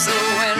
so when